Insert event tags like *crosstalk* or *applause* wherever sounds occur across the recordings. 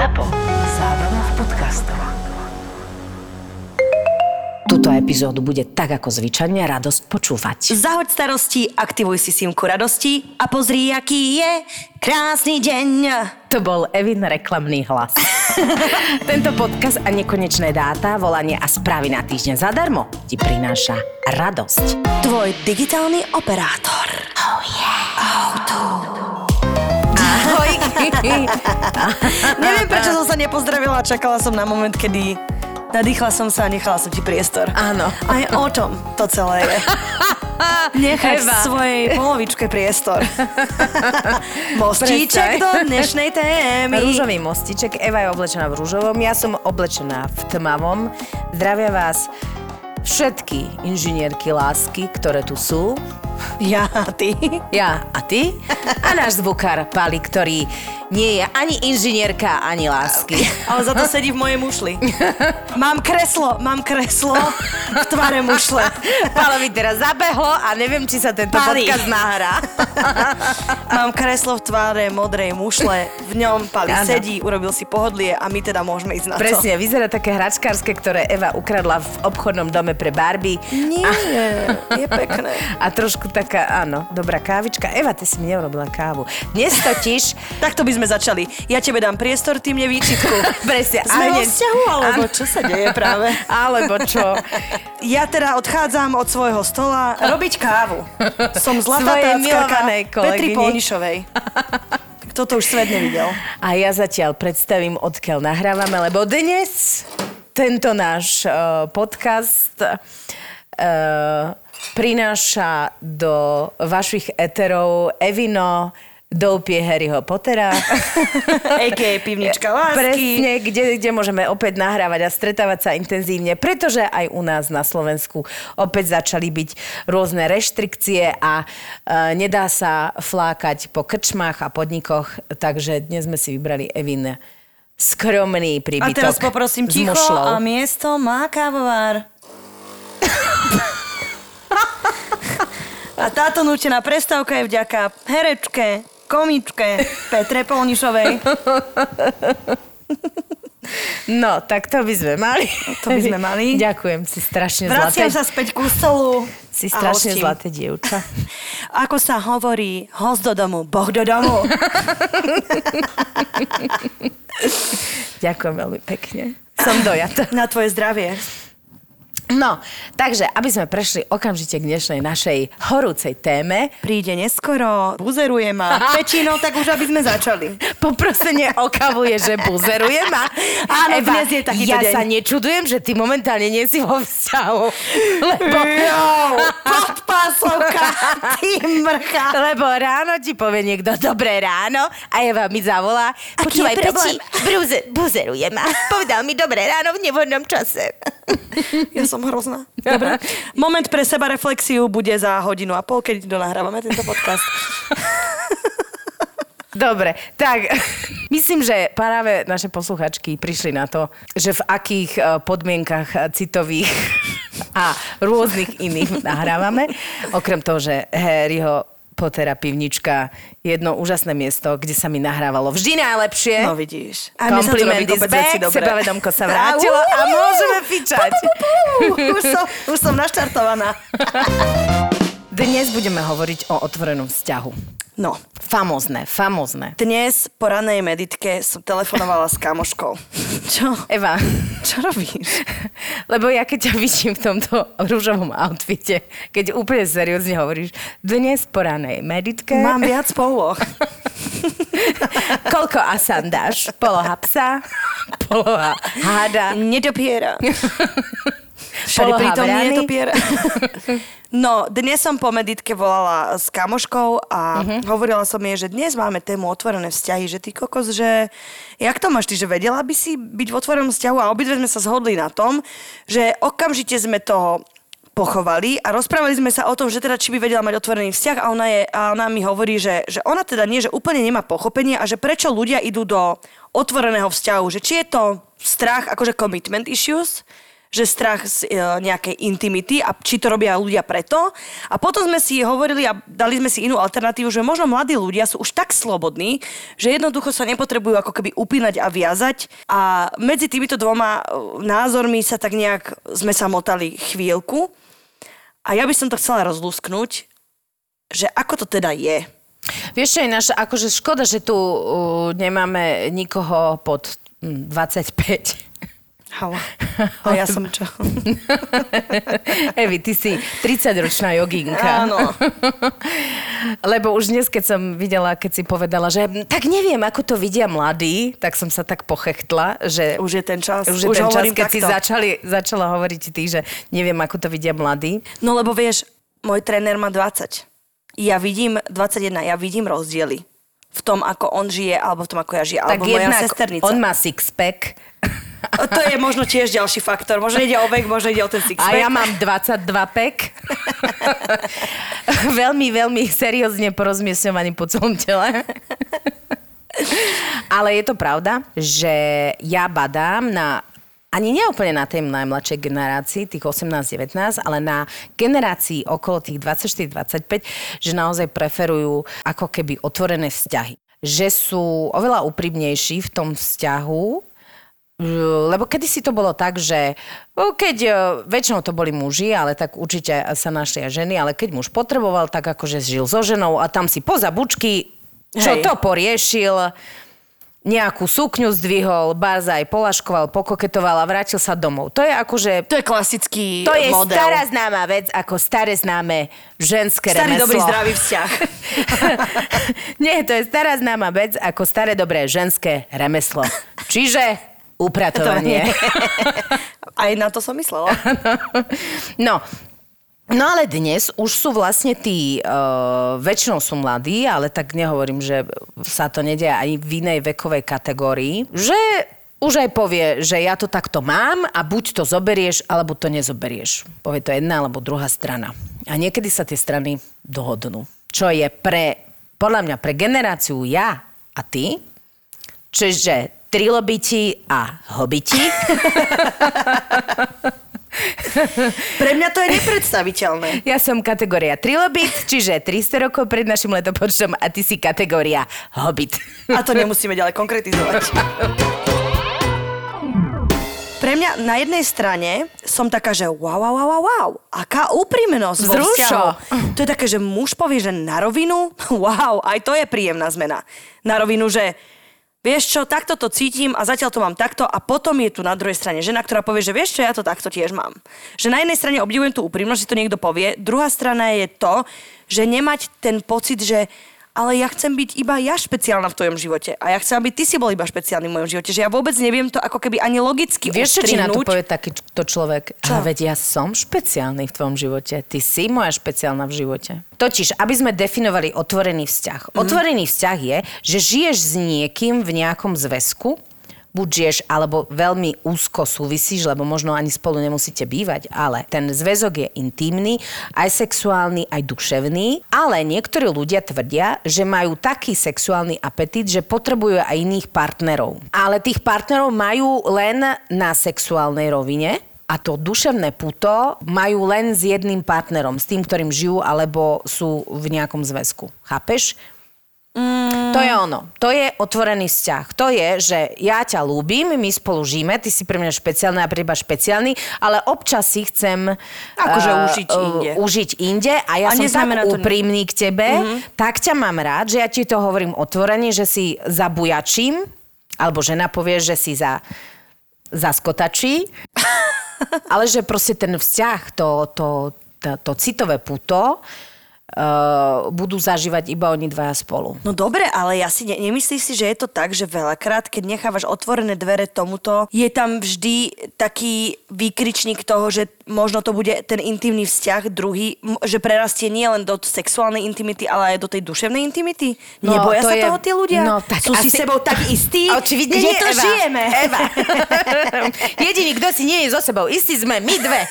ZAPO. Zábrná v podcastov. Tuto epizódu bude tak ako zvyčajne radosť počúvať. Zahoď starosti, aktivuj si simku radosti a pozri, aký je krásny deň. To bol Evin reklamný hlas. *laughs* Tento podcast a nekonečné dáta, volanie a správy na týždeň zadarmo ti prináša radosť. Tvoj digitálny operátor. Oh yeah. Auto. Ahoj. *laughs* Neviem, prečo som sa nepozdravila a čakala som na moment, kedy nadýchla som sa a nechala som ti priestor. Áno. Aj o tom to celé je. *laughs* Nechaj Eva. svojej polovičke priestor. *laughs* Mostíček do dnešnej témy. Rúžový mostiček, Eva je oblečená v rúžovom, ja som oblečená v tmavom. Zdravia vás všetky inžinierky lásky, ktoré tu sú. Ja a ty. Ja a ty. A náš zvukár Pali, ktorý nie je ani inžinierka, ani lásky. Ale za to sedí v mojej mušli. Mám kreslo, mám kreslo v tvare mušle. Palovi teraz zabehlo a neviem, či sa tento Pali. podcast nahrá. Mám kreslo v tvare modrej mušle, v ňom Pali Áno. sedí, urobil si pohodlie a my teda môžeme ísť na to. Presne, vyzerá také hračkárske, ktoré Eva ukradla v obchodnom dome pre Barbie. Nie, je pekné. *laughs* A trošku taká, áno, dobrá kávička. Eva, ty si mi neurobila kávu. Dnes totiž... *laughs* Takto by sme začali. Ja tebe dám priestor, ty mne výčitku. *laughs* Presne. Sme vo vzťahu, alebo čo sa deje práve? Alebo čo? Ja teda odchádzam od svojho stola robiť kávu. Som zlatá Svojej milovanej Petri. Polnišovej. Kto to už svet nevidel. A ja zatiaľ predstavím, odkiaľ nahrávame, lebo dnes tento náš uh, podcast uh, prináša do vašich eterov Evino doupie Harryho Pottera. *laughs* A.k.a. pivnička lásky. Presne, kde, kde môžeme opäť nahrávať a stretávať sa intenzívne, pretože aj u nás na Slovensku opäť začali byť rôzne reštrikcie a e, nedá sa flákať po krčmách a podnikoch, takže dnes sme si vybrali Evin skromný A príbytok. teraz poprosím ticho a miesto má kávovár. A táto nútená prestávka je vďaka herečke, komičke Petre Polnišovej. No, tak to by sme mali. To by sme mali. Ďakujem, si strašne zlaté. Vraciam sa späť ku stolu. Si a strašne zlaté dievča. *laughs* Ako sa hovorí, host do domu, boh do domu. *laughs* Ďakujem veľmi pekne. Som dojatá. Na tvoje zdravie. No, takže, aby sme prešli okamžite k dnešnej našej horúcej téme, Príde neskoro, buzeruje ma. *laughs* Pečino, tak už aby sme začali. poprosenie o kavu je, že buzeruje ma. Áno, dnes je takýto ja deň. sa nečudujem, že ty momentálne nie si vo vzťahu. Lebo, Jo, podpásovka, ty mrcha. lebo ráno ti povie niekto dobré ráno a Eva mi zavolá. Aký Počúvaj? Peči, bruze, buzeruje ma. Povedal mi dobré ráno v nevhodnom čase. Ja som hrozná. Dobre. *laughs* Moment pre seba reflexiu bude za hodinu a pol, keď donahrávame tento podcast. *laughs* Dobre, tak *laughs* myslím, že práve naše posluchačky prišli na to, že v akých eh, podmienkach citových a rôznych iných nahrávame. Okrem toho, že Harryho Pottera pivnička jedno úžasné miesto, kde sa mi nahrávalo vždy najlepšie. No vidíš. A Kompliment is back, sebavedomko sa *laughs* vrátilo a môžeme fičať. už, som, už som naštartovaná. *laughs* Dnes budeme hovoriť o otvorenom vzťahu. No, Famozne, famozne. dnes po ranej meditke som telefonovala s kamoškou. *laughs* Čo? Eva, Čo robíš? *laughs* Lebo ja keď ťa vidím v tomto rúžovom outfite, keď úplne seriózne hovoríš, dnes po ranej meditke, Mám viac poloh. *laughs* koľko asan dáš? Poloha psa, poloha háda, Nedopiera. Všade prítomný vrany. netopiera. *laughs* No, dnes som po meditke volala s kamoškou a uh-huh. hovorila som jej, že dnes máme tému otvorené vzťahy, že ty kokos, že jak to máš ty, že vedela by si byť v otvorenom vzťahu a obidve sme sa zhodli na tom, že okamžite sme to pochovali a rozprávali sme sa o tom, že teda či by vedela mať otvorený vzťah a ona, je, a ona mi hovorí, že, že ona teda nie, že úplne nemá pochopenie a že prečo ľudia idú do otvoreného vzťahu, že či je to strach, akože commitment issues, že strach z e, nejakej intimity a či to robia ľudia preto. A potom sme si hovorili a dali sme si inú alternatívu, že možno mladí ľudia sú už tak slobodní, že jednoducho sa nepotrebujú ako keby upínať a viazať. A medzi týmito dvoma e, názormi sa tak nejak sme sa motali chvíľku. A ja by som to chcela rozlúsknuť, že ako to teda je. Vieš čo je naša, akože škoda, že tu uh, nemáme nikoho pod 25 Hala. *laughs* A ja som čo? *laughs* Evi, ty si 30-ročná joginka. Áno. *laughs* Lebo už dnes, keď som videla, keď si povedala, že tak neviem, ako to vidia mladí, tak som sa tak pochechtla, že... Už je ten čas. Už je už ten čas, keď takto. si začali, začala hovoriť ty, že neviem, ako to vidia mladí. No lebo vieš, môj tréner má 20. Ja vidím, 21, ja vidím rozdiely v tom, ako on žije, alebo v tom, ako ja žijem, tak alebo moja sesternica. on má six-pack, *laughs* to je možno tiež ďalší faktor. Možno ide o vek, možno ide o ten six A ja mám 22 pek. *laughs* veľmi, veľmi seriózne porozmiesňovaný po celom tele. Ale je to pravda, že ja badám na ani neúplne na tej najmladšej generácii, tých 18-19, ale na generácii okolo tých 24-25, že naozaj preferujú ako keby otvorené vzťahy. Že sú oveľa úprimnejší v tom vzťahu, lebo kedysi to bolo tak, že keď e, väčšinou to boli muži, ale tak určite sa našli aj ženy, ale keď muž potreboval, tak akože žil so ženou a tam si poza bučky, čo Hej. to poriešil, nejakú sukňu zdvihol, barzaj polaškoval, pokoketoval a vrátil sa domov. To je akože... To je klasický To je model. stará známa vec, ako staré známe ženské Starý remeslo. dobrý zdravý vzťah. *laughs* Nie, to je stará známa vec, ako staré dobré ženské remeslo. Čiže Upratovanie. *laughs* Aj na to som myslela. *laughs* no, No ale dnes už sú vlastne tí, uh, väčšinou sú mladí, ale tak nehovorím, že sa to nedie aj v inej vekovej kategórii, že už aj povie, že ja to takto mám a buď to zoberieš, alebo to nezoberieš. Povie to jedna alebo druhá strana. A niekedy sa tie strany dohodnú. Čo je pre, podľa mňa, pre generáciu ja a ty, čiže trilobiti a hobiti. Pre mňa to je nepredstaviteľné. Ja som kategória trilobit, čiže 300 rokov pred našim letopočtom a ty si kategória hobit. A to nemusíme ďalej konkretizovať. Pre mňa na jednej strane som taká, že wow, wow, wow, wow. Aká úprimnosť vo vzťahu. To je také, že muž povie, že na rovinu, *laughs* wow, aj to je príjemná zmena. Na rovinu, že vieš čo, takto to cítim a zatiaľ to mám takto a potom je tu na druhej strane žena, ktorá povie, že vieš čo, ja to takto tiež mám. Že na jednej strane obdivujem tú úprimnosť, že to niekto povie, druhá strana je to, že nemať ten pocit, že ale ja chcem byť iba ja špeciálna v tvojom živote. A ja chcem, aby ty si bol iba špeciálny v mojom živote. Že ja vôbec neviem to ako keby ani logicky Vieš, čo ti na to povie takýto človek? Čo? A veď ja som špeciálny v tvojom živote. Ty si moja špeciálna v živote. Totiž, aby sme definovali otvorený vzťah. Mm. Otvorený vzťah je, že žiješ s niekým v nejakom zväzku, buď žiješ, alebo veľmi úzko súvisíš, lebo možno ani spolu nemusíte bývať, ale ten zväzok je intimný, aj sexuálny, aj duševný, ale niektorí ľudia tvrdia, že majú taký sexuálny apetit, že potrebujú aj iných partnerov. Ale tých partnerov majú len na sexuálnej rovine, a to duševné puto majú len s jedným partnerom, s tým, ktorým žijú alebo sú v nejakom zväzku. Chápeš? Mm. To je ono. To je otvorený vzťah. To je, že ja ťa ľúbim, my spolu žijeme, ty si pre mňa špeciálny a pre špeciálny, ale občas si chcem akože uh, užiť inde. Uh, užiť inde a ja a som tak úprimný k tebe, mm-hmm. tak ťa mám rád, že ja ti to hovorím otvorene, že si zabujačím, alebo žena povie, že si za, zaskotačí, *laughs* ale že proste ten vzťah, to, to, to, to citové puto, uh, budú zažívať iba oni dvaja spolu. No dobre, ale ja si ne, nemyslíš si, že je to tak, že veľakrát, keď nechávaš otvorené dvere tomuto, je tam vždy taký výkričník toho, že možno to bude ten intimný vzťah druhý, že prerastie nie len do sexuálnej intimity, ale aj do tej duševnej intimity? No, Neboja sa je... toho tí ľudia? No, tak Sú asi... si sebou tak istí? *laughs* Očividne Kde nie, to Eva. žijeme? *laughs* Eva. *laughs* Jediný, kto si nie je so sebou istý, sme my dve.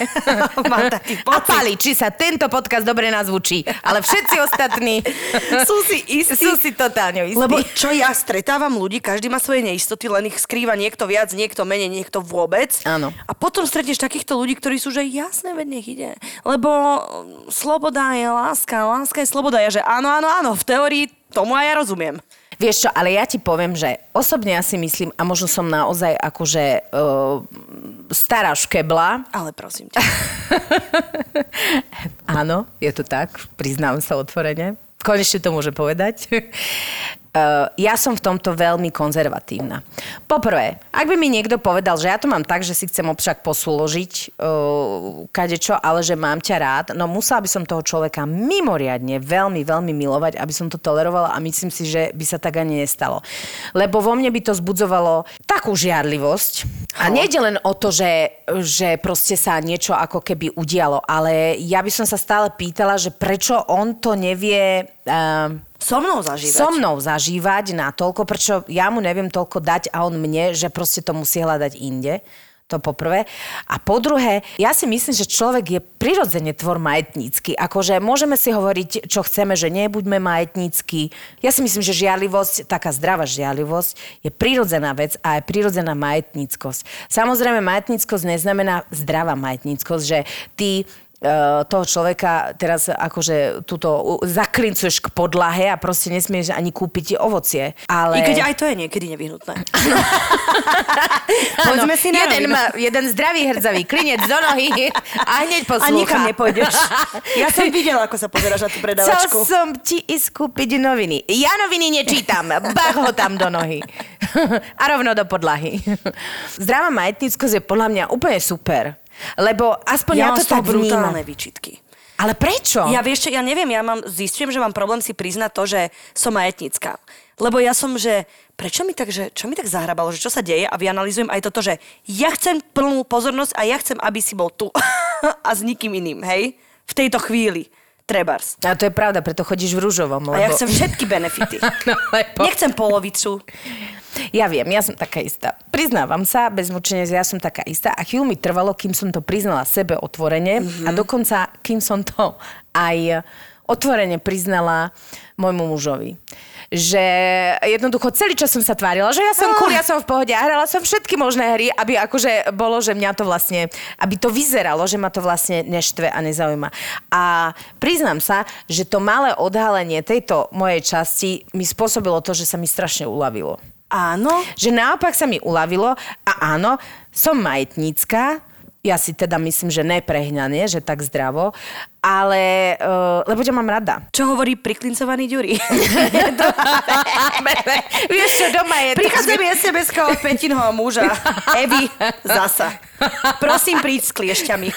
A Pali, či sa tento podcast dobre nazvučí Ale všetci ostatní *laughs* Sú si istí. sú si totálne istí. Lebo čo ja stretávam ľudí, každý má svoje neistoty, len ich skrýva niekto viac, niekto menej, niekto vôbec. Áno. A potom stretneš takýchto ľudí, ktorí sú, že jasné, veď nech ide. Lebo sloboda je láska, láska je sloboda. Ja, že áno, áno, áno, v teórii tomu aj ja rozumiem. Vieš čo, ale ja ti poviem, že osobne ja si myslím, a možno som naozaj akože uh, stará škebla, Ale prosím ťa. *laughs* Áno, je to tak, priznám sa otvorene. Konečne to môže povedať. Uh, ja som v tomto veľmi konzervatívna. Poprvé, ak by mi niekto povedal, že ja to mám tak, že si chcem obšak posúložiť uh, kadečo, ale že mám ťa rád, no musela by som toho človeka mimoriadne veľmi, veľmi milovať, aby som to tolerovala a myslím si, že by sa tak ani nestalo. Lebo vo mne by to zbudzovalo takú žiarlivosť. A nejde len o to, že, že proste sa niečo ako keby udialo, ale ja by som sa stále pýtala, že prečo on to nevie... Uh, So mnou zažívať. so mnou zažívať natoľko, prečo ja mu neviem toľko dať a on mne, že proste to musí hľadať inde. To poprvé. A po druhé, ja si myslím, že človek je prirodzene tvor majetnícky. Akože môžeme si hovoriť, čo chceme, že nebuďme majetnícky. Ja si myslím, že žiarlivosť, taká zdravá žiarlivosť, je prirodzená vec a je prirodzená majetníckosť. Samozrejme, majetníckosť neznamená zdravá majetníckosť, že ty toho človeka teraz akože túto zaklincuješ k podlahe a proste nesmieš ani kúpiť ovocie. Ale... I keď aj to je niekedy nevyhnutné. *laughs* Poďme si na jeden, ma, jeden zdravý hrdzavý klinec do nohy a hneď A poslúcha. nikam nepôjdeš. Ja som *laughs* videla, ako sa pozeráš na tú predavačku. Chcel som ti ísť kúpiť noviny. Ja noviny nečítam. Bach ho tam do nohy. *laughs* A rovno do podlahy. Zdravá majetníckosť je podľa mňa úplne super. Lebo aspoň ja, Ja, to tak vnímam. brutálne výčitky. Ale prečo? Ja vieš čo, ja neviem, ja mám, zistujem, že mám problém si priznať to, že som majetnícka. Lebo ja som, že prečo mi tak, že, čo mi tak zahrabalo, že čo sa deje a vyanalizujem aj toto, že ja chcem plnú pozornosť a ja chcem, aby si bol tu *laughs* a s nikým iným, hej? V tejto chvíli. Trebars. A to je pravda, preto chodíš v rúžovom. Lebo... A ja chcem všetky benefity. *laughs* No, lebo... Nechcem polovicu. Ja viem, ja som taká istá. Priznávam sa, bez mučenia, ja som taká istá a chvíľu mi trvalo, kým som to priznala sebe otvorene mm-hmm. a dokonca, kým som to aj otvorene priznala môjmu mužovi. Že jednoducho celý čas som sa tvárila, že ja som cool, ja som v pohode a hrala som všetky možné hry, aby akože bolo, že mňa to vlastne, aby to vyzeralo, že ma to vlastne neštve a nezaujíma. A priznám sa, že to malé odhalenie tejto mojej časti mi spôsobilo to, že sa mi strašne uľavilo. Áno. Že naopak sa mi uľavilo a áno, som majetnícka, ja si teda myslím, že neprehňanie, že tak zdravo, ale, uh, lebo ťa mám rada. Čo hovorí priklincovaný ďuri? *laughs* Vieš čo, doma je... Prichádza mi sms od Petinho muža. Evi, zasa. Prosím, príď s kliešťami.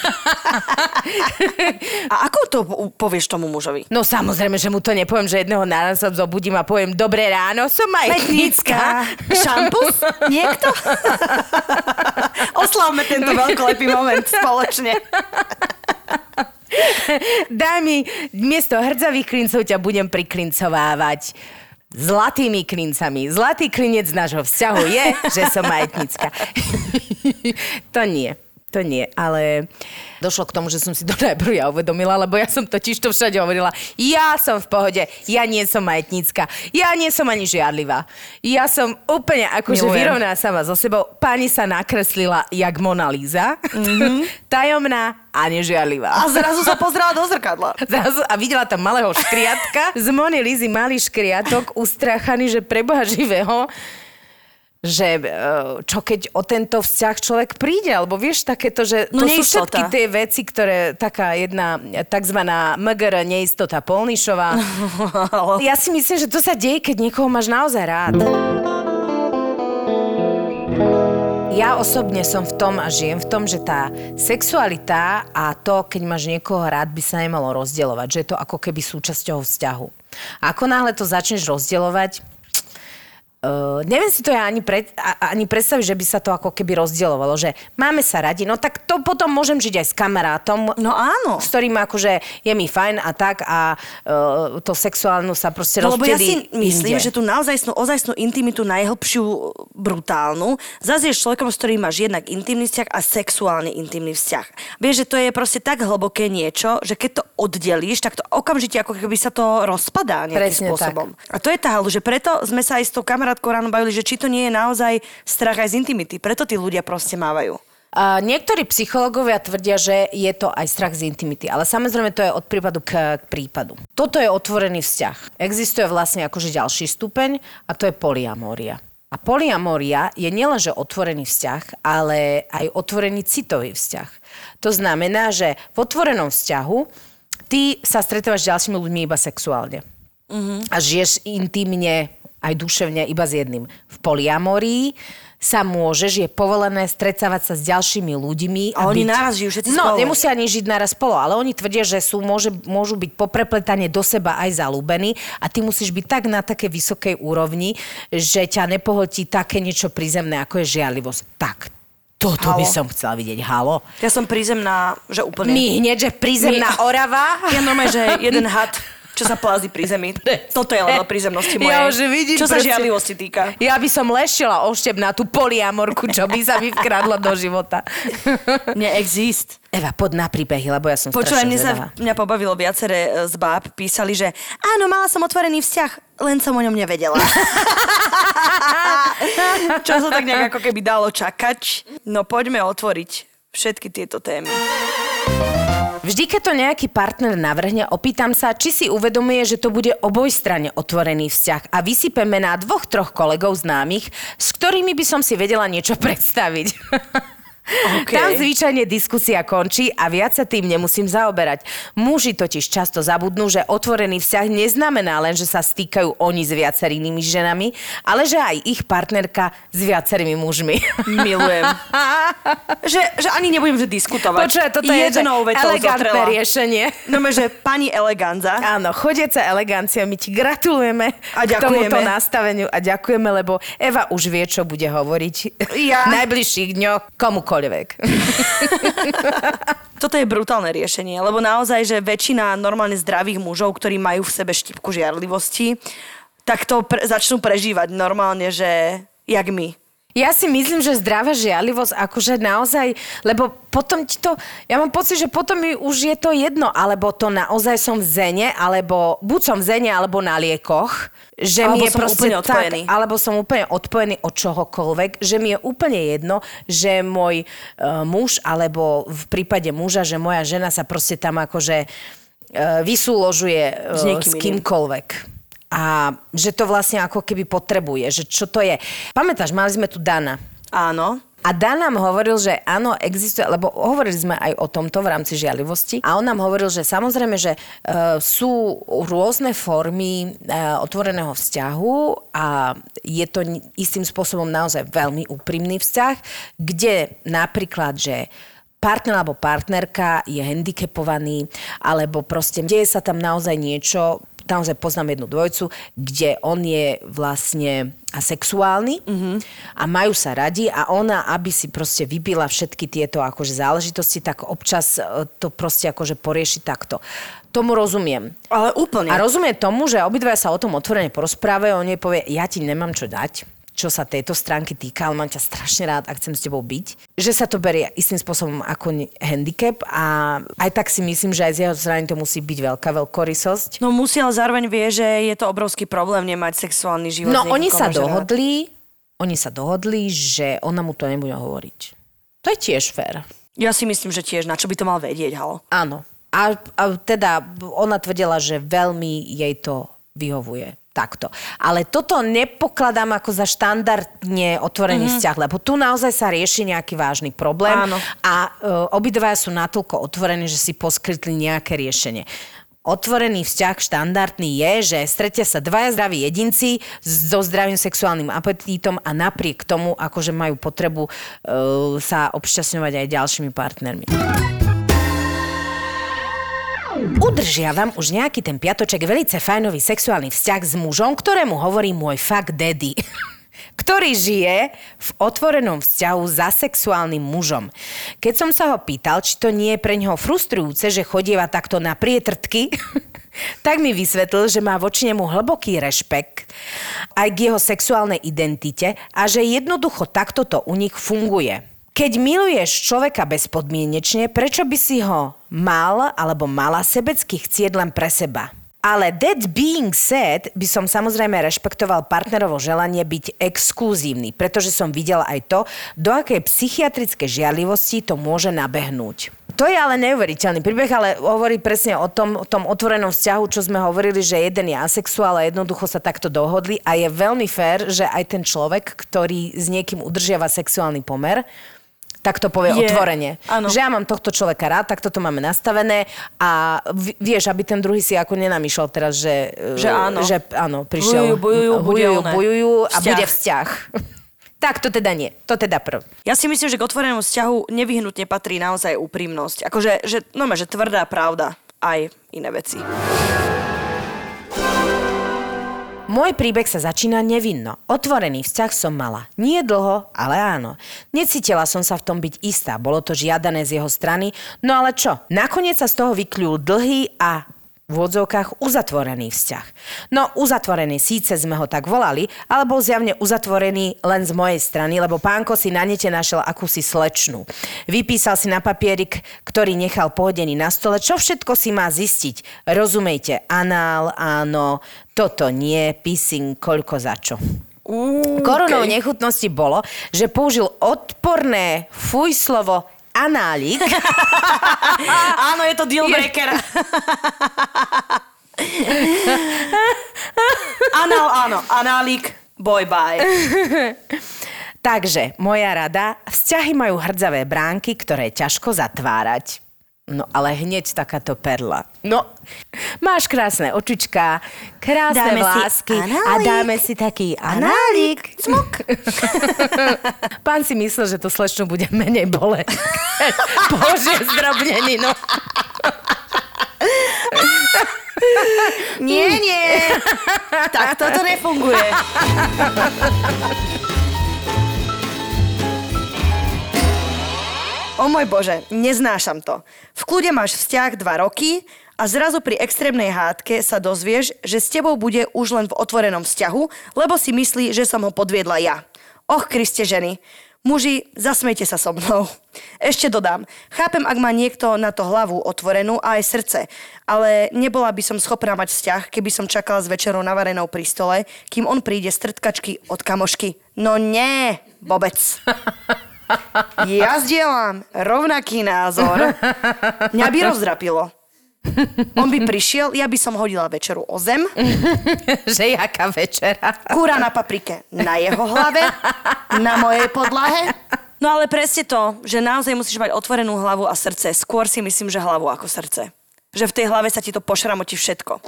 A ako to po- povieš tomu mužovi? No samozrejme, že mu to nepoviem, že jedného rána sa zobudím a poviem, dobré ráno, som majetnícka. Šampus? Niekto? *laughs* Oslavme tento veľkolepý moment spoločne. *laughs* Mi, miesto hrdzavých klincov ťa budem priklincovávať zlatými klincami. Zlatý klinec nášho vzťahu je, že som majetnícka. *laughs* to nie. To nie, ale došlo k tomu, že som si to *laughs* najprv ja uvedomila, lebo ja som totiž to všade hovorila. Ja som v pohode, ja nie som majetnícka, ja nie som ani žiadlivá. Ja som úplne akože vyrovnaná sama so sebou. Pani sa nakreslila jak Mona Lisa, mm-hmm. *laughs* tajomná a nežiadlivá. A zrazu sa pozrela do zrkadla. *laughs* Zrazu, a videla tam malého škriatka. Z Mony Lizy malý škriatok, ustrachaný, že preboha živého že e, čo keď o tento vzťah človek príde, alebo vieš takéto, že No to sú neistota. všetky tie veci, ktoré taká jedna takzvaná MGR neistota polnišová. *laughs* ja si myslím, že to sa deje, keď niekoho máš naozaj rád. Ja osobne som v tom a žijem v tom, že tá sexualita a to, keď máš niekoho rád, by sa nemalo rozdielovať. Že je to ako keby súčasťou vzťahu. Ako náhle to začneš rozdielovať, Uh, neviem si to ja ani, pred, ani predstaviť, že by sa to ako keby rozdielovalo, že máme sa radi, no tak to potom môžem žiť aj s kamarátom. No áno. S ktorým akože je mi fajn a tak a uh, to sexuálnu sa proste no, lebo ja si myslím, inde. že tú naozajstnú, ozajstnú intimitu najhlbšiu, brutálnu, zase je človekom, s ktorým máš jednak intimný vzťah a sexuálny intimný vzťah. Vieš, že to je proste tak hlboké niečo, že keď to oddelíš, tak to okamžite ako keby sa to rozpadá nejakým Presne spôsobom. Tak. A to je tá halu, že preto sme sa aj s tou kamarátkou ráno bavili, že či to nie je naozaj strach aj z intimity. Preto tí ľudia proste mávajú. A niektorí psychológovia tvrdia, že je to aj strach z intimity, ale samozrejme to je od prípadu k, k prípadu. Toto je otvorený vzťah. Existuje vlastne akože ďalší stupeň a to je poliamória. A poliamória je nielenže otvorený vzťah, ale aj otvorený citový vzťah. To znamená, že v otvorenom vzťahu ty sa stretávaš s ďalšími ľuďmi iba sexuálne. Uh-huh. A žiješ intimne aj duševne iba s jedným. V poliamórii sa môžeš, je povolené stretávať sa s ďalšími ľuďmi. A, a oni byť... naraz žijú všetci No, spolu. nemusia ani žiť naraz spolu, ale oni tvrdia, že sú, môže, môžu byť poprepletane do seba aj zalúbení a ty musíš byť tak na také vysokej úrovni, že ťa nepohltí také niečo prízemné, ako je žiarlivosť. Tak, toto Halo. by som chcela vidieť. Halo. Ja som prízemná, že úplne... My hneď, že prízemná My... Orava. Ja normálne, že jeden *laughs* had čo sa plází pri zemi. Toto je len o prízemnosti mojej. Ja že vidím, čo sa žiadlivosti týka. Ja by som lešila oštep na tú poliamorku, čo by sa mi vkradlo do života. Neexist. Eva, pod na príbehy, lebo ja som Počúvaj, mne sa mňa pobavilo viaceré e, z báb, písali, že áno, mala som otvorený vzťah, len som o ňom nevedela. *laughs* čo sa tak nejak ako keby dalo čakať. No poďme otvoriť všetky tieto témy. Vždy, keď to nejaký partner navrhne, opýtam sa, či si uvedomuje, že to bude obojstranne otvorený vzťah a vysypeme na dvoch, troch kolegov známych, s ktorými by som si vedela niečo *laughs* predstaviť. Okay. Tam zvyčajne diskusia končí a viac sa tým nemusím zaoberať. Muži totiž často zabudnú, že otvorený vzťah neznamená len, že sa stýkajú oni s viacerými ženami, ale že aj ich partnerka s viacerými mužmi. Milujem. *laughs* že, že ani nebudem diskutovať. Počuaj, toto je elegantné riešenie. No, že pani eleganza. Áno, chodiaca elegancia, my ti gratulujeme a k tomuto nastaveniu a ďakujeme, lebo Eva už vie, čo bude hovoriť ja. v najbližších dňoch komu komukoľvek. *laughs* Toto je brutálne riešenie, lebo naozaj, že väčšina normálne zdravých mužov, ktorí majú v sebe štipku žiarlivosti, tak to pre- začnú prežívať normálne, že jak my. Ja si myslím, že zdravá žialivosť, akože naozaj, lebo potom ti to, ja mám pocit, že potom mi už je to jedno, alebo to naozaj som v zene, alebo buď som v zene, alebo na liekoch, že alebo mi je som proste úplne odpojený. tak, alebo som úplne odpojený od čohokoľvek, že mi je úplne jedno, že môj uh, muž, alebo v prípade muža, že moja žena sa proste tam akože uh, vysúložuje uh, s, s kýmkoľvek a že to vlastne ako keby potrebuje, že čo to je. Pamätáš, mali sme tu Dana. Áno. A Dan nám hovoril, že áno, existuje, lebo hovorili sme aj o tomto v rámci žialivosti a on nám hovoril, že samozrejme, že e, sú rôzne formy e, otvoreného vzťahu a je to istým spôsobom naozaj veľmi úprimný vzťah, kde napríklad, že partner alebo partnerka je handicapovaný, alebo proste deje sa tam naozaj niečo, naozaj poznám jednu dvojcu, kde on je vlastne asexuálny mm-hmm. a majú sa radi a ona, aby si proste vybila všetky tieto akože záležitosti, tak občas e, to proste akože porieši takto. Tomu rozumiem. Ale úplne. A rozumie tomu, že obidva sa o tom otvorene porozprávajú, on jej povie, ja ti nemám čo dať čo sa tejto stránky týka, ale mám ťa strašne rád a chcem s tebou byť. Že sa to berie istým spôsobom ako handicap a aj tak si myslím, že aj z jeho strany to musí byť veľká veľkorysosť. No musí, ale zároveň vie, že je to obrovský problém nemať sexuálny život. No oni sa dohodli, oni sa dohodli, že ona mu to nebude hovoriť. To je tiež fér. Ja si myslím, že tiež, na čo by to mal vedieť, halo. Áno. A, a teda ona tvrdila, že veľmi jej to vyhovuje takto. Ale toto nepokladám ako za štandardne otvorený mm-hmm. vzťah, lebo tu naozaj sa rieši nejaký vážny problém Áno. a uh, obidvaja sú natoľko otvorení, že si poskytli nejaké riešenie. Otvorený vzťah štandardný je, že stretia sa dvaja zdraví jedinci so zdravým sexuálnym apetítom a napriek tomu, akože majú potrebu uh, sa obšťastňovať aj ďalšími partnermi. Udržiavam už nejaký ten piatoček velice fajnový sexuálny vzťah s mužom, ktorému hovorí môj fuck daddy. *laughs* ktorý žije v otvorenom vzťahu za sexuálnym mužom. Keď som sa ho pýtal, či to nie je pre neho frustrujúce, že chodieva takto na prietrtky, *laughs* tak mi vysvetlil, že má voči nemu hlboký rešpekt aj k jeho sexuálnej identite a že jednoducho takto to u nich funguje. Keď miluješ človeka bezpodmienečne, prečo by si ho mal alebo mala sebecky chcieť len pre seba? Ale that being said, by som samozrejme rešpektoval partnerovo želanie byť exkluzívny, pretože som videla aj to, do akej psychiatrické žiarlivosti to môže nabehnúť. To je ale neuveriteľný príbeh, ale hovorí presne o tom, o tom otvorenom vzťahu, čo sme hovorili, že jeden je asexuál a jednoducho sa takto dohodli a je veľmi fér, že aj ten človek, ktorý s niekým udržiava sexuálny pomer, tak to povie je, otvorene. Ano. Že ja mám tohto človeka rád, tak toto máme nastavené a vieš, aby ten druhý si ako nenamýšľal teraz, že, že áno, že, áno prišiel. Bujujú, bujujú, bujujú, bujujú a vzťah. bude vzťah. *laughs* Tak to teda nie. To teda prv. Ja si myslím, že k otvorenému vzťahu nevyhnutne patrí naozaj úprimnosť. Akože, že, no, že tvrdá pravda. Aj iné veci. Môj príbeh sa začína nevinno. Otvorený vzťah som mala. Nie dlho, ale áno. Necítila som sa v tom byť istá. Bolo to žiadané z jeho strany. No ale čo? Nakoniec sa z toho vykľul dlhý a v odzovkách uzatvorený vzťah. No uzatvorený síce sme ho tak volali, ale bol zjavne uzatvorený len z mojej strany, lebo pánko si na nete našiel akúsi slečnú. Vypísal si na papierik, ktorý nechal pohodený na stole, čo všetko si má zistiť. Rozumejte, anál, áno, toto nie, pissing, koľko za čo. Koronou okay. nechutnosti bolo, že použil odporné fuj slovo análik. *laughs* Áno, je to deal breaker. Anál, áno, análik, boy bye. Takže, moja rada, vzťahy majú hrdzavé bránky, ktoré je ťažko zatvárať. No ale hneď takáto perla. No, máš krásne očička, krásne dáme vlásky a dáme si taký análik. Smok. *laughs* Pán si myslel, že to slečnu bude menej bole. *laughs* Bože, zdrobnený, no. *laughs* Nie, nie. Tak toto nefunguje. O môj Bože, neznášam to. V kľude máš vzťah dva roky a zrazu pri extrémnej hádke sa dozvieš, že s tebou bude už len v otvorenom vzťahu, lebo si myslí, že som ho podviedla ja. Och, Kriste ženy, muži, zasmejte sa so mnou. *laughs* Ešte dodám, chápem, ak má niekto na to hlavu otvorenú a aj srdce, ale nebola by som schopná mať vzťah, keby som čakala s večerou navarenou pri stole, kým on príde z trtkačky od kamošky. No nie, vôbec. *laughs* Ja zdieľam rovnaký názor. Mňa by rozdrapilo. On by prišiel, ja by som hodila večeru o zem. *laughs* že jaká večera? Kúra na paprike na jeho hlave, na mojej podlahe. *laughs* No ale presne to, že naozaj musíš mať otvorenú hlavu a srdce. Skôr si myslím, že hlavu ako srdce. Že v tej hlave sa ti to pošramotí všetko.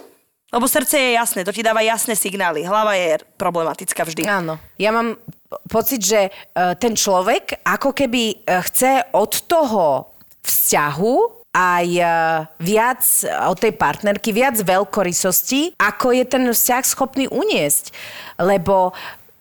Lebo srdce je jasné, to ti dáva jasné signály. Hlava je problematická vždy. Áno. Ja mám pocit, že e, ten človek ako keby e, chce od toho vzťahu aj e, viac od tej partnerky, viac veľkorysosti, ako je ten vzťah schopný uniesť. Lebo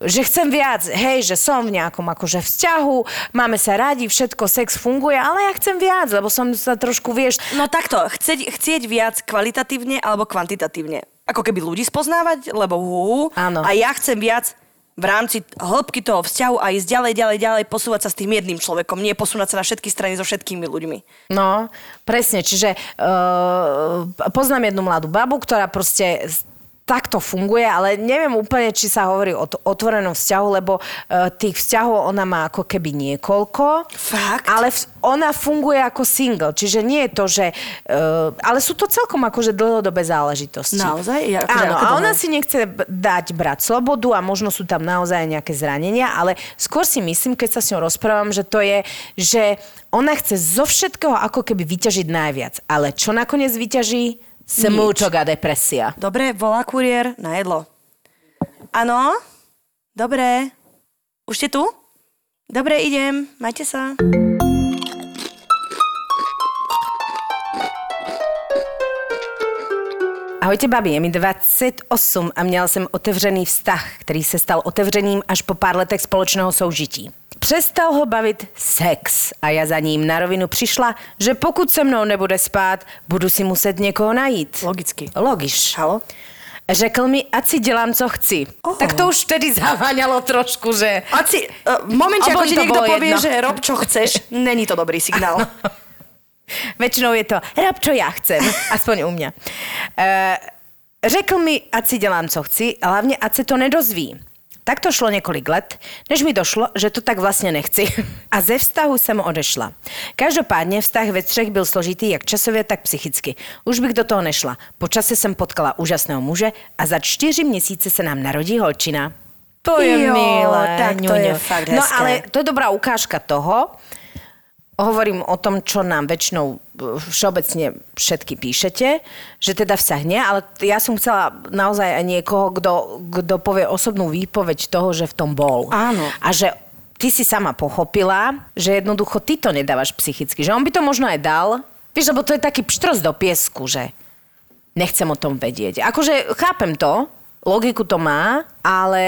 že chcem viac, hej, že som v nejakom akože vzťahu, máme sa radi, všetko, sex funguje, ale ja chcem viac, lebo som sa trošku, vieš... No takto, chcieť, chcieť viac kvalitatívne alebo kvantitatívne. Ako keby ľudí spoznávať, lebo hú, a ja chcem viac v rámci hĺbky toho vzťahu a ísť ďalej, ďalej, ďalej, posúvať sa s tým jedným človekom, nie posúvať sa na všetky strany so všetkými ľuďmi. No, presne, čiže uh, poznám jednu mladú babu, ktorá proste takto funguje, ale neviem úplne, či sa hovorí o otvorenom vzťahu, lebo uh, tých vzťahov ona má ako keby niekoľko. Fakt? Ale v, ona funguje ako single, čiže nie je to, že... Uh, ale sú to celkom akože dlhodobé záležitosti. Naozaj? Ja, akože Áno, a ona si nechce dať brať slobodu a možno sú tam naozaj nejaké zranenia, ale skôr si myslím, keď sa s ňou rozprávam, že to je, že ona chce zo všetkého ako keby vyťažiť najviac. Ale čo nakoniec vyťaží? Smúčok a depresia. Dobre, volá kuriér na jedlo. Áno? Dobre. Už ste tu? Dobre, idem. Majte sa. Ahoj Ahojte babi, je mi 28 a měla jsem otevřený vztah, který se stal otevřeným až po pár letech společného soužití. Přestal ho bavit sex a já za ním na rovinu přišla, že pokud se mnou nebude spát, budu si muset někoho najít. Logicky. Logiš. Halo? Řekl mi, ať si dělám, co chci. Oh. Tak to už vtedy zaváňalo trošku, že... A si, uh, v momente, ako ti to niekto povie, jedno. že rob čo chceš, není to dobrý signál. *laughs* Väčšinou je to, rob, čo ja chcem. Aspoň u mňa. Uh, řekl mi, ať si dělám, co chci, a hlavně, ať se to nedozví. Tak to šlo několik let, než mi došlo, že to tak vlastně nechci. A ze vztahu jsem odešla. Každopádně vztah ve třech byl složitý jak časově, tak psychicky. Už bych do toho nešla. Po čase jsem potkala úžasného muže a za čtyři měsíce se nám narodí holčina. To je Jo, milé. tak to je fakt No hezké. ale to je dobrá ukážka toho, hovorím o tom, čo nám väčšinou e, všeobecne všetky píšete, že teda vzťah nie, ale ja som chcela naozaj aj niekoho, kto, kto povie osobnú výpoveď toho, že v tom bol. Áno. A že ty si sama pochopila, že jednoducho ty to nedávaš psychicky. Že on by to možno aj dal, vieš, lebo to je taký pštros do piesku, že nechcem o tom vedieť. Akože chápem to, logiku to má, ale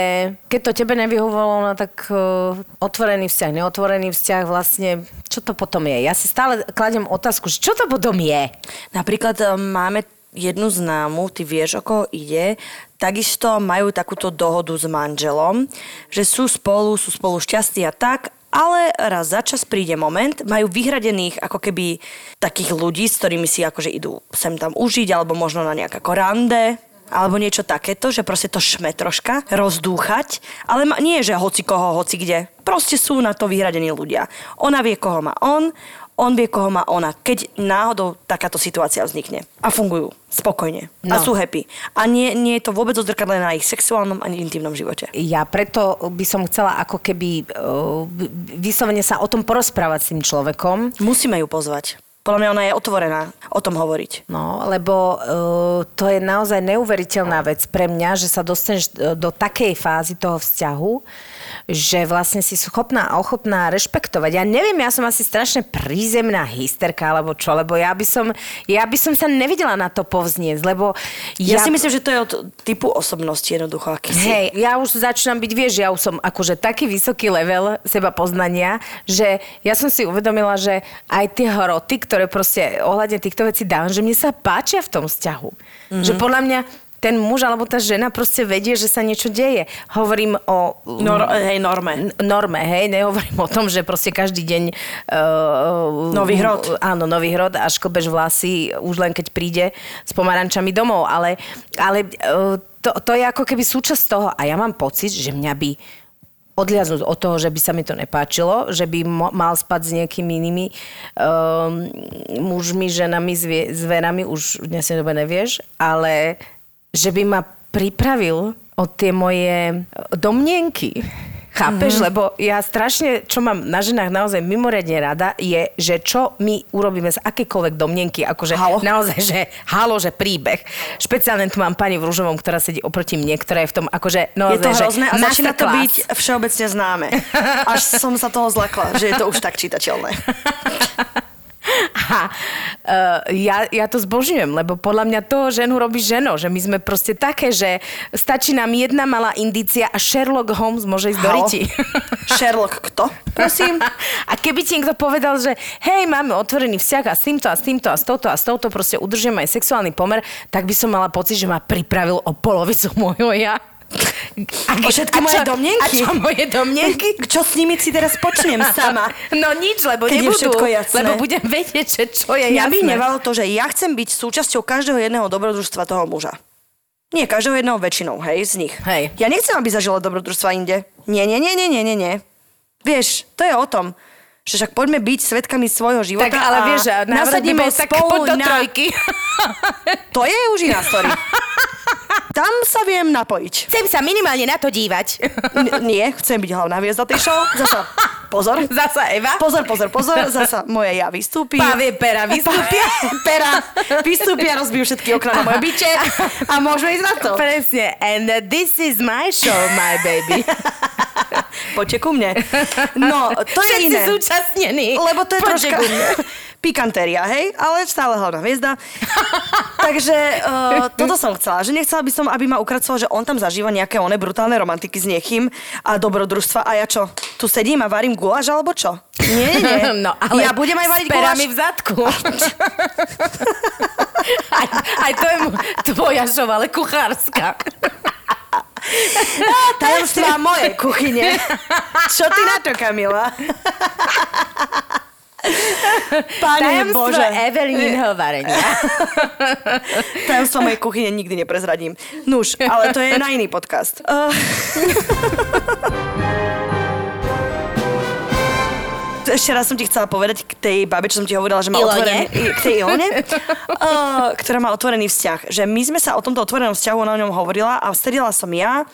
keď to tebe nevyhovovalo, no tak uh, otvorený vzťah, neotvorený vzťah, vlastne, čo to potom je? Ja si stále kladem otázku, čo to potom je? Napríklad e, máme jednu známu, ty vieš, o koho ide, takisto majú takúto dohodu s manželom, že sú spolu, sú spolu šťastí a tak, ale raz za čas príde moment, majú vyhradených ako keby takých ľudí, s ktorými si akože idú sem tam užiť, alebo možno na nejaké korande, alebo niečo takéto, že proste to šme troška, rozdúchať, ale ma, nie, že hoci koho, hoci kde. Proste sú na to vyhradení ľudia. Ona vie, koho má on, on vie, koho má ona, keď náhodou takáto situácia vznikne. A fungujú spokojne. No. A sú happy. A nie, nie je to vôbec odzrkadlené na ich sexuálnom ani intimnom živote. Ja preto by som chcela ako keby uh, vyslovene sa o tom porozprávať s tým človekom, Musíme ju pozvať. Podľa mňa ona je otvorená o tom hovoriť. No, lebo uh, to je naozaj neuveriteľná vec pre mňa, že sa dostaneš e, do takej fázy toho vzťahu, že vlastne si schopná a ochotná rešpektovať. Ja neviem, ja som asi strašne prízemná hysterka, alebo čo, lebo ja by som, ja by som sa nevidela na to povzniesť, lebo Ja, ja si myslím, že to je od typu osobnosti jednoducho, aký si. Hej, ja už začínam byť, vieš, ja už som akože taký vysoký level seba poznania, že ja som si uvedomila, že aj tie hroty, ktoré proste ohľadne týchto vecí dávam, že mne sa páčia v tom vzťahu. Mm-hmm. Že podľa mňa ten muž alebo tá žena proste vedie, že sa niečo deje. Hovorím o... Nor- hej, norme. Norme, hej, nehovorím o tom, že proste každý deň... Uh, Nový hrot. Áno, nový hrot a šklbeš vlasy už len keď príde s pomarančami domov, ale, ale uh, to, to je ako keby súčasť toho a ja mám pocit, že mňa by odliaznúť od toho, že by sa mi to nepáčilo, že by mo- mal spať s nejakými inými um, mužmi, ženami, zvie- zverami, už v dnešnej dobe nevieš, ale že by ma pripravil o tie moje domnienky. Chápeš? Mm-hmm. Lebo ja strašne, čo mám na ženách naozaj mimoriadne rada, je, že čo my urobíme z akékoľvek domnienky, akože Halo. naozaj, že halo, že príbeh. Špeciálne tu mám pani v rúžovom, ktorá sedí oproti mne, ktorá je v tom akože Je naozaj, to že hrozné a začína to byť všeobecne známe. Až som sa toho zlakla, že je to už tak čitateľné. *laughs* *laughs* A uh, ja, ja to zbožňujem, lebo podľa mňa to ženu robí ženou, že my sme proste také, že stačí nám jedna malá indícia a Sherlock Holmes môže ísť do Halo? riti. *laughs* *laughs* Sherlock kto? Prosím. A keby ti niekto povedal, že hej, máme otvorený vzťah a s týmto a s týmto a s touto a s touto proste udržujem aj sexuálny pomer, tak by som mala pocit, že ma pripravil o polovicu môjho ja. A, O všetky a moje čo- domnienky? A čo moje domnienky? *laughs* Čo s nimi si teraz počnem sama? *laughs* No nič, lebo Keď nebudú. všetko jasné. Lebo budem vedieť, že čo je Mňa by jasné. nevalo to, že ja chcem byť súčasťou každého jedného dobrodružstva toho muža. Nie, každého jedného väčšinou, hej, z nich. Hej. Ja nechcem, aby zažila dobrodružstva inde. Nie, nie, nie, nie, nie, nie, nie. Vieš, to je o tom, že však poďme byť svetkami svojho života Tak ale vieš, a by nasadíme tak spolu do na... trojky. To je už iná story. *laughs* Tam sa viem napojiť. Chcem sa minimálne na to dívať. *laughs* N- nie, chcem byť hlavná hviezda tej show. Zasa, pozor. *laughs* Zasa Eva. Pozor, pozor, pozor. Zasa moje ja vystúpi. Pavie pera vystúpia. Pera vystúpia, rozbijú všetky okna na moje byče a môžeme ísť na to. Presne. And this is my show, my baby. Poďte ku mne. No, to je Všetci iné. zúčastnení. Lebo to je Poďte troška... pikantéria, hej, ale stále hlavná hviezda. *laughs* Takže uh, toto som chcela, že nechcela by som, aby ma ukracoval, že on tam zažíva nejaké one brutálne romantiky s niekým a dobrodružstva a ja čo, tu sedím a varím guláš alebo čo? Nie, nie. *laughs* No, ale ja budem aj variť guláš. v zadku. *laughs* aj, aj to je tvoja show, ale kuchárska. Tajomstvá mojej kuchyne. Čo ty na to, Kamila? *laughs* Pane Tajomstvo Bože. Evelynho varenia. *laughs* Tajomstvo mojej kuchyne nikdy neprezradím. Nuž, ale to je na iný podcast. Uh... *laughs* Ešte raz som ti chcela povedať k tej babe, čo som ti hovorila, že má Ilone. otvorený... K tej Ilone, uh, ktorá má otvorený vzťah. Že my sme sa o tomto otvorenom vzťahu, ona o ňom hovorila a stredila som ja,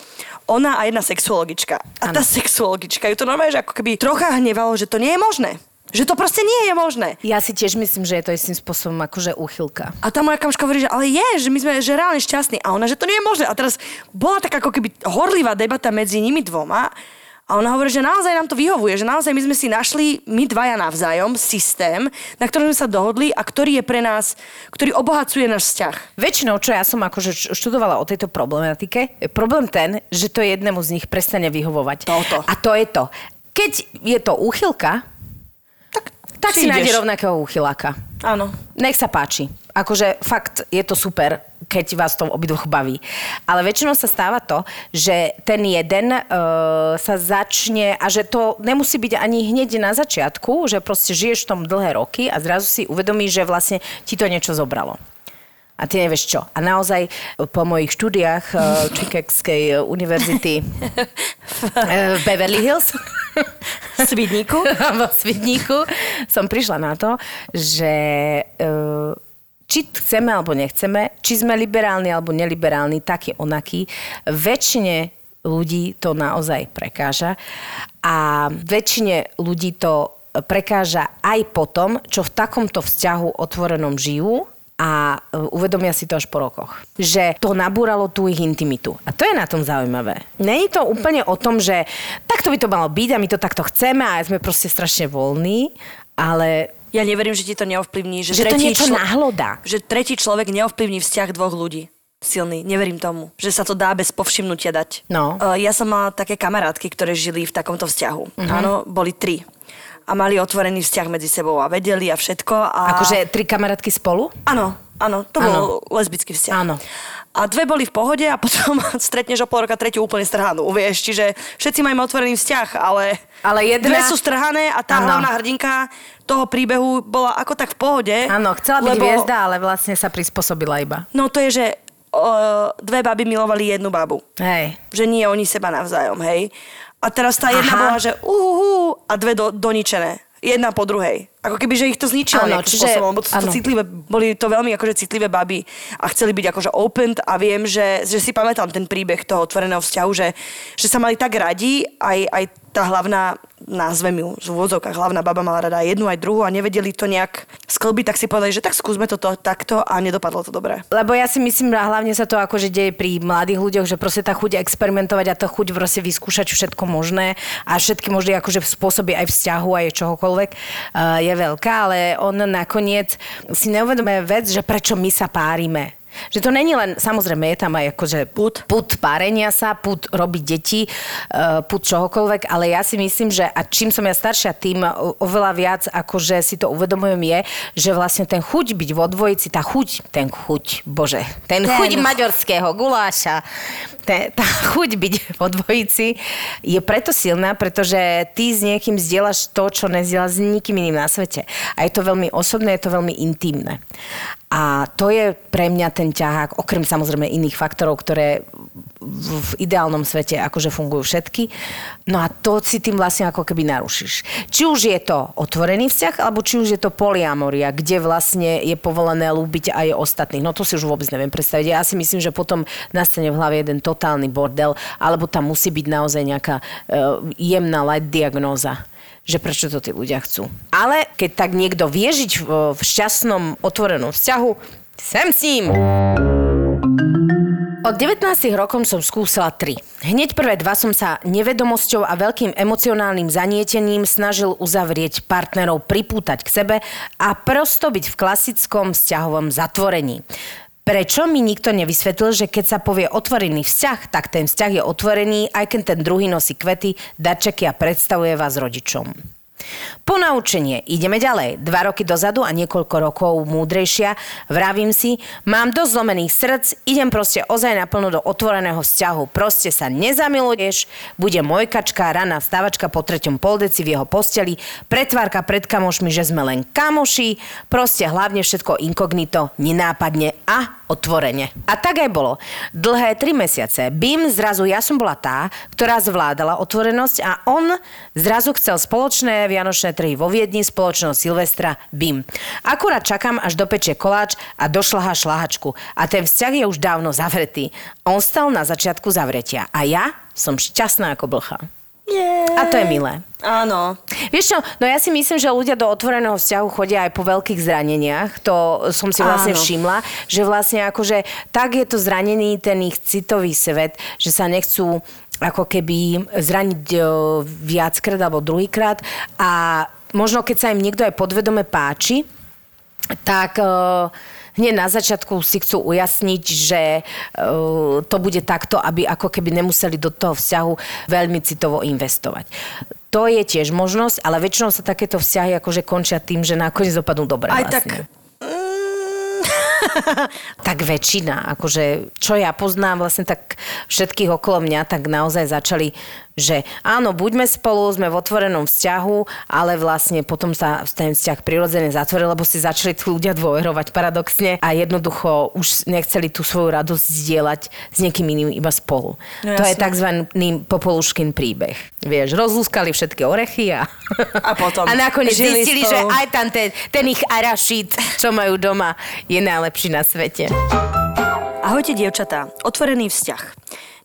ona a jedna sexuologička. A tá sexuologička ju to normálne, že ako keby trocha hnevalo, že to nie je možné. Že to proste nie je možné. Ja si tiež myslím, že je to istým spôsobom akože úchylka. A tá moja kamoška hovorí, že ale je, že my sme že reálne šťastní. A ona, že to nie je možné. A teraz bola taká ako keby horlivá debata medzi nimi dvoma. A ona hovorí, že naozaj nám to vyhovuje, že naozaj my sme si našli, my dvaja navzájom, systém, na ktorom sme sa dohodli a ktorý je pre nás, ktorý obohacuje náš vzťah. Väčšinou, čo ja som akože študovala o tejto problematike, je problém ten, že to jednému z nich prestane vyhovovať. Toto. A to je to. Keď je to úchylka, Tak, si ideš. nájde rovnakého úchyláka. Áno. Nech sa páči. Akože fakt je to super, keď vás to obidvoch baví. Ale väčšinou sa stáva to, že ten jeden uh, sa začne a že to nemusí byť ani hneď na začiatku, že proste žiješ v tom dlhé roky a zrazu si uvedomíš, že vlastne ti to niečo zobralo. A ty nevieš čo. A naozaj po mojich štúdiách uh, Chicagskej univerzity *laughs* v Beverly Hills Svidníku. *laughs* vo Svidníku. Som prišla na to, že uh, či chceme alebo nechceme, či sme liberálni alebo neliberálni, taký onaký, väčšine ľudí to naozaj prekáža a väčšine ľudí to prekáža aj potom, čo v takomto vzťahu otvorenom žijú a e, uvedomia si to až po rokoch. Že to nabúralo tú ich intimitu. A to je na tom zaujímavé. Není to úplne o tom, že takto by to malo byť a my to takto chceme a sme proste strašne voľní, ale Ja neverím, že ti to neovplyvní. Že, že to tretí niečo člo- nahlodá. Že tretí človek neovplyvní vzťah dvoch ľudí. Silný, neverím tomu, že sa to dá bez povšimnutia dať. No. Uh, ja som mala také kamarátky, ktoré žili v takomto vzťahu. Mhm. Áno, boli tri. A mali otvorený vzťah medzi sebou a vedeli a všetko. A... Akože tri kamarátky spolu? Áno, áno, to bol lesbický vzťah. Áno. A dve boli v pohode a potom *laughs* stretneš o pol roka tretiu úplne strhanú, vieš. Čiže všetci majú otvorený vzťah, ale, Ale jedna- dve sú strhané a tá Áno. hlavná hrdinka toho príbehu bola ako tak v pohode. Áno, chcela byť lebo- hviezda, ale vlastne sa prispôsobila iba. No to je, že o, dve baby milovali jednu babu. Hej. Že nie oni seba navzájom, hej. A teraz tá jedna Aha. bola, že uhuhu, a dve do, doničené. Jedna po druhej. Ako keby, že ich to zničilo nejakým čiže- spôsobom, lebo to to citlivé, boli to veľmi akože citlivé baby a chceli byť akože open a viem, že, že si pamätám ten príbeh toho otvoreného vzťahu, že, že sa mali tak radi, aj, aj tá hlavná, názvem ju v úvodzovkách, hlavná baba mala rada aj jednu, aj druhú a nevedeli to nejak sklbiť, tak si povedali, že tak skúsme toto takto a nedopadlo to dobre. Lebo ja si myslím, a hlavne sa to akože deje pri mladých ľuďoch, že proste tá chuť experimentovať a tá chuť proste vyskúšať všetko možné a všetky možné akože spôsoby aj vzťahu, aj čohokoľvek uh, je veľká, ale on nakoniec si neuvedomuje vec, že prečo my sa párime. Že to není len, samozrejme, je tam aj akože Put. put párenia sa, put robiť deti, uh, put čohokoľvek, ale ja si myslím, že a čím som ja staršia, tým oveľa viac akože si to uvedomujem je, že vlastne ten chuť byť vo dvojici, tá chuť, ten chuť, bože, ten, Ten chuť chuť. maďorského guláša, te, tá *laughs* chuť byť vo dvojici je preto silná, pretože ty s niekým zdieľaš to, čo nezdieľaš s nikým iným na svete. A je to veľmi osobné, je to veľmi intimné. A to je pre mňa ten ťahák, okrem samozrejme iných faktorov, ktoré v, ideálnom svete akože fungujú všetky. No a to si tým vlastne ako keby narušíš. Či už je to otvorený vzťah, alebo či už je to poliamoria, kde vlastne je povolené lúbiť aj ostatných. No to si už vôbec neviem predstaviť. Ja si myslím, že potom nastane v hlave jeden totálny bordel, alebo tam musí byť naozaj nejaká uh, jemná light diagnóza že prečo to tí ľudia chcú. Ale keď tak niekto vie žiť v, v šťastnom, otvorenom vzťahu, sem s ním. Od 19 rokom som skúsila tri. Hneď prvé dva som sa nevedomosťou a veľkým emocionálnym zanietením snažil uzavrieť partnerov, pripútať k sebe a prosto byť v klasickom vzťahovom zatvorení. Prečo mi nikto nevysvetlil, že keď sa povie otvorený vzťah, tak ten vzťah je otvorený, aj keď ten druhý nosí kvety, darčeky a predstavuje vás rodičom. Ponaučenie. Ideme ďalej. Dva roky dozadu a niekoľko rokov múdrejšia. Vravím si, mám dosť zlomených srdc, idem proste ozaj naplno do otvoreného vzťahu. Proste sa nezamiluješ, bude mojkačka, rana vstávačka po treťom poldeci v jeho posteli, pretvárka pred kamošmi, že sme len kamoši, proste hlavne všetko inkognito, nenápadne a otvorene. A tak aj bolo. Dlhé tri mesiace. Bim, zrazu ja som bola tá, ktorá zvládala otvorenosť a on zrazu chcel spoločné vianočné trhy vo Viedni, spoločnosť Silvestra, Bim. Akurát čakám, až dopečie koláč a došlaha šlahačku. A ten vzťah je už dávno zavretý. On stal na začiatku zavretia a ja som šťastná ako blcha. Yeah. A to je milé. Áno. Vieš čo, no ja si myslím, že ľudia do otvoreného vzťahu chodia aj po veľkých zraneniach. To som si vlastne Áno. všimla, že vlastne akože tak je to zranený ten ich citový svet, že sa nechcú ako keby zraniť o, viackrát alebo druhýkrát a možno keď sa im niekto aj podvedome páči, tak uh, hneď na začiatku si chcú ujasniť, že uh, to bude takto, aby ako keby nemuseli do toho vzťahu veľmi citovo investovať. To je tiež možnosť, ale väčšinou sa takéto vzťahy akože končia tým, že nakoniec dopadnú dobre. Aj vlastne. tak... *laughs* Tak väčšina, akože čo ja poznám vlastne tak všetkých okolo mňa, tak naozaj začali, že áno, buďme spolu, sme v otvorenom vzťahu, ale vlastne potom sa ten vzťah prirodzene zatvoril, lebo si začali tí ľudia dôverovať paradoxne a jednoducho už nechceli tú svoju radosť zdieľať s niekým iným iba spolu. No to je tzv. popoluškin príbeh. Vieš, rozlúskali všetky orechy a, A potom *laughs* a nakoniec zistili, že spolu. aj tam ten, ten ich arašít, čo majú doma, je najlepší na svete. Ahojte, dievčatá. Otvorený vzťah.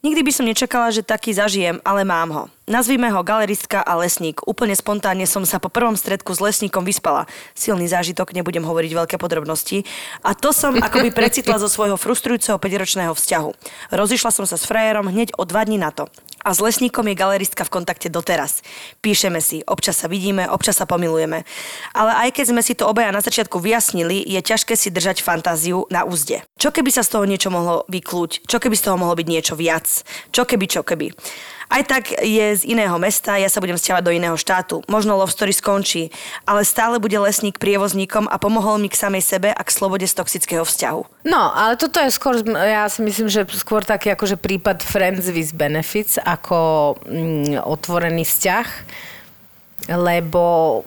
Nikdy by som nečakala, že taký zažijem, ale mám ho. Nazvime ho galeristka a lesník. Úplne spontánne som sa po prvom stretku s lesníkom vyspala. Silný zážitok, nebudem hovoriť veľké podrobnosti. A to som *laughs* akoby precitla zo svojho frustrujúceho 5-ročného vzťahu. Rozišla som sa s frajerom hneď o dva dní na to. A s lesníkom je galeristka v kontakte doteraz. Píšeme si, občas sa vidíme, občas sa pomilujeme. Ale aj keď sme si to obaja na začiatku vyjasnili, je ťažké si držať fantáziu na úzde. Čo keby sa z toho niečo mohlo vyklúť? Čo keby z toho mohlo byť niečo viac? Čo keby, čo keby? Aj tak je z iného mesta, ja sa budem stiavať do iného štátu. Možno love story skončí, ale stále bude lesník prievozníkom a pomohol mi k samej sebe a k slobode z toxického vzťahu. No, ale toto je skôr, ja si myslím, že skôr taký akože prípad friends with benefits ako mm, otvorený vzťah, lebo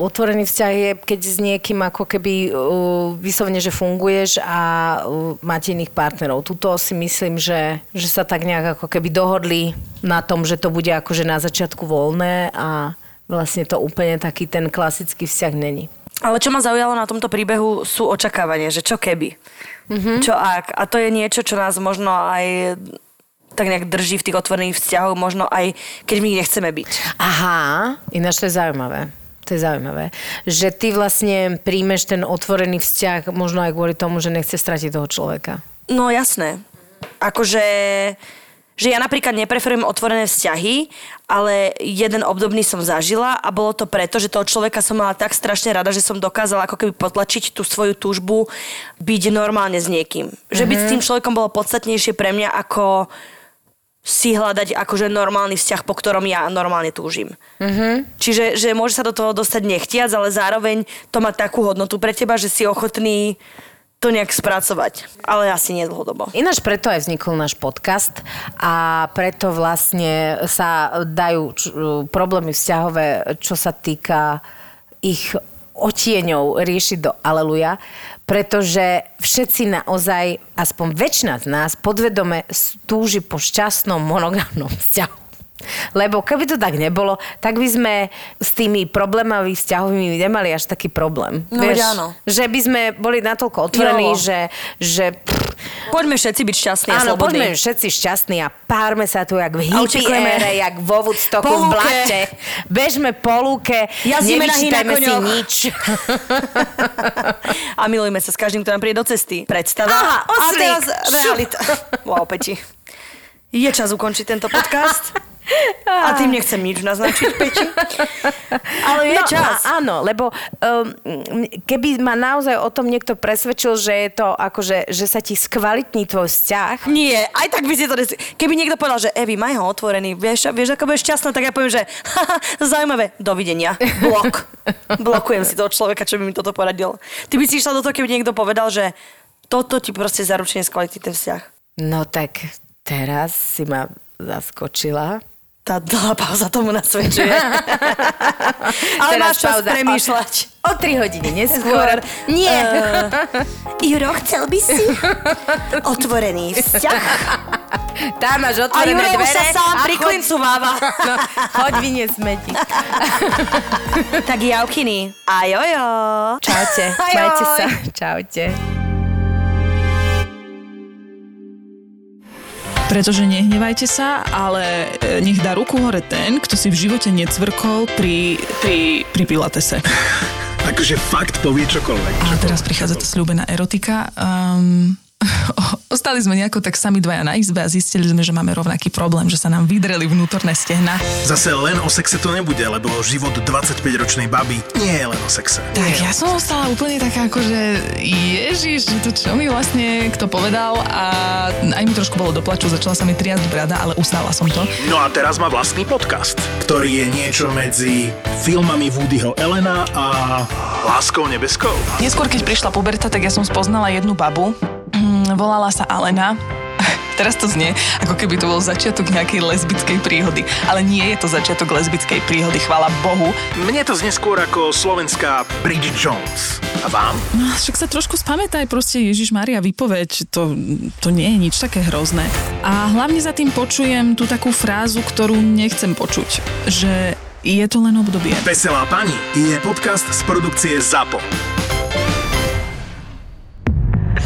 otvorený vzťah je, keď s niekým ako keby uh, vyslovene, že funguješ a uh, máte iných partnerov. Tuto si myslím, že, že sa tak nejak ako keby dohodli na tom, že to bude akože na začiatku voľné a vlastne to úplne taký ten klasický vzťah není. Ale čo ma zaujalo na tomto príbehu sú očakávania, že čo keby. Mm-hmm. Čo ak. A to je niečo, čo nás možno aj tak nejak drží v tých otvorených vzťahoch, možno aj keď my nechceme byť. Aha, ináč to je zaujímavé. To je zaujímavé. Že ty vlastne príjmeš ten otvorený vzťah možno aj kvôli tomu, že nechce stratiť toho človeka. No jasné. Akože že ja napríklad nepreferujem otvorené vzťahy, ale jeden obdobný som zažila a bolo to preto, že toho človeka som mala tak strašne rada, že som dokázala ako keby potlačiť tú svoju túžbu byť normálne s niekým. Že byť s tým človekom bolo podstatnejšie pre mňa ako si hľadať akože normálny vzťah, po ktorom ja normálne túžim. Mm-hmm. Čiže že môže sa do toho dostať nechtiac, ale zároveň to má takú hodnotu pre teba, že si ochotný to nejak spracovať. Ale asi nie dlhodobo. Ináč preto aj vznikol náš podcast a preto vlastne sa dajú č- problémy vzťahové, čo sa týka ich otieňov riešiť do Aleluja, pretože všetci naozaj, aspoň väčšina z nás, podvedome túži po šťastnom monogamnom vzťahu. Lebo keby to tak nebolo, tak by sme s tými problémami vzťahovými nemali až taký problém. No, veď áno. Že by sme boli natoľko otvorení, Jo. že, že Poďme všetci byť šťastní a Áno, slobodní. poďme všetci šťastní a párme sa tu jak v A hippie ére, jak vo Woodstocku v blate. Bežme po lúke, Jazdíme nevyčítajme si nič. *laughs* A milujme sa s každým, kto nám príde do cesty. Predstava. Aha, a oslík. teraz realita. Wow, Peti. Je čas ukončiť tento podcast. *laughs* A tým nechcem nič naznačiť, Peti. Ale je no, čas. a- áno, lebo um, keby ma naozaj o tom niekto presvedčil, že je to akože, že sa ti skvalitní tvoj vzťah, Nie, aj tak by si to... Keby niekto povedal, že Evi, maj ho otvorený, vieš, vieš ako budeš šťastná, tak ja poviem, že haha, zaujímavé, dovidenia, blok. Blokujem si toho človeka, čo by mi toto poradil. Ty by si išla do toho, keby niekto povedal, že toto ti proste zaručene skvalití ten vzťah. no tak teraz si ma zaskočila. Tá dlhá pauza tomu nasvedčuje. *laughs* Ale Teraz máš čas pauza. premýšľať. O 3 hodiny neskôr. Nie. *laughs* Juro, chcel by si otvorený vzťah? Tam máš A otvorené už dvere. sa sám a pri choď- klincováva. *laughs* No, choď vyniesť smeti. tak javkiny. A jojo. Čaute, majte sa. Čaute. Pretože nehnevajte sa, ale e, nech dá ruku hore ten, kto si v živote necvrkol pri, pri, pri pilatese. Akože fakt povie čokoľvek. A teraz prichádza tá slúbená erotika. Um, *laughs* ostali sme nejako tak sami dvaja na izbe a zistili sme, že máme rovnaký problém, že sa nám vydreli vnútorné stehna. Zase len o sexe to nebude, lebo život 25-ročnej baby nie je len o sexe. Tak ja som ostala úplne taká ako, že ježiš, to čo mi vlastne kto povedal a aj mi trošku bolo doplaču, začala sa mi triasť brada, ale ustála som to. No a teraz má vlastný podcast, ktorý je niečo medzi filmami Woodyho Elena a Láskou nebeskou. Neskôr, keď prišla puberta, tak ja som spoznala jednu babu. Volala sa Alena. *laughs* Teraz to znie, ako keby to bol začiatok nejakej lesbickej príhody. Ale nie je to začiatok lesbickej príhody, chvála Bohu. Mne to znie skôr ako slovenská Bridget Jones. A vám? No, však sa trošku spamätaj, proste Ježiš Maria, vypoveď, to, to nie je nič také hrozné. A hlavne za tým počujem tú takú frázu, ktorú nechcem počuť, že je to len obdobie. Veselá pani je podcast z produkcie ZAPO.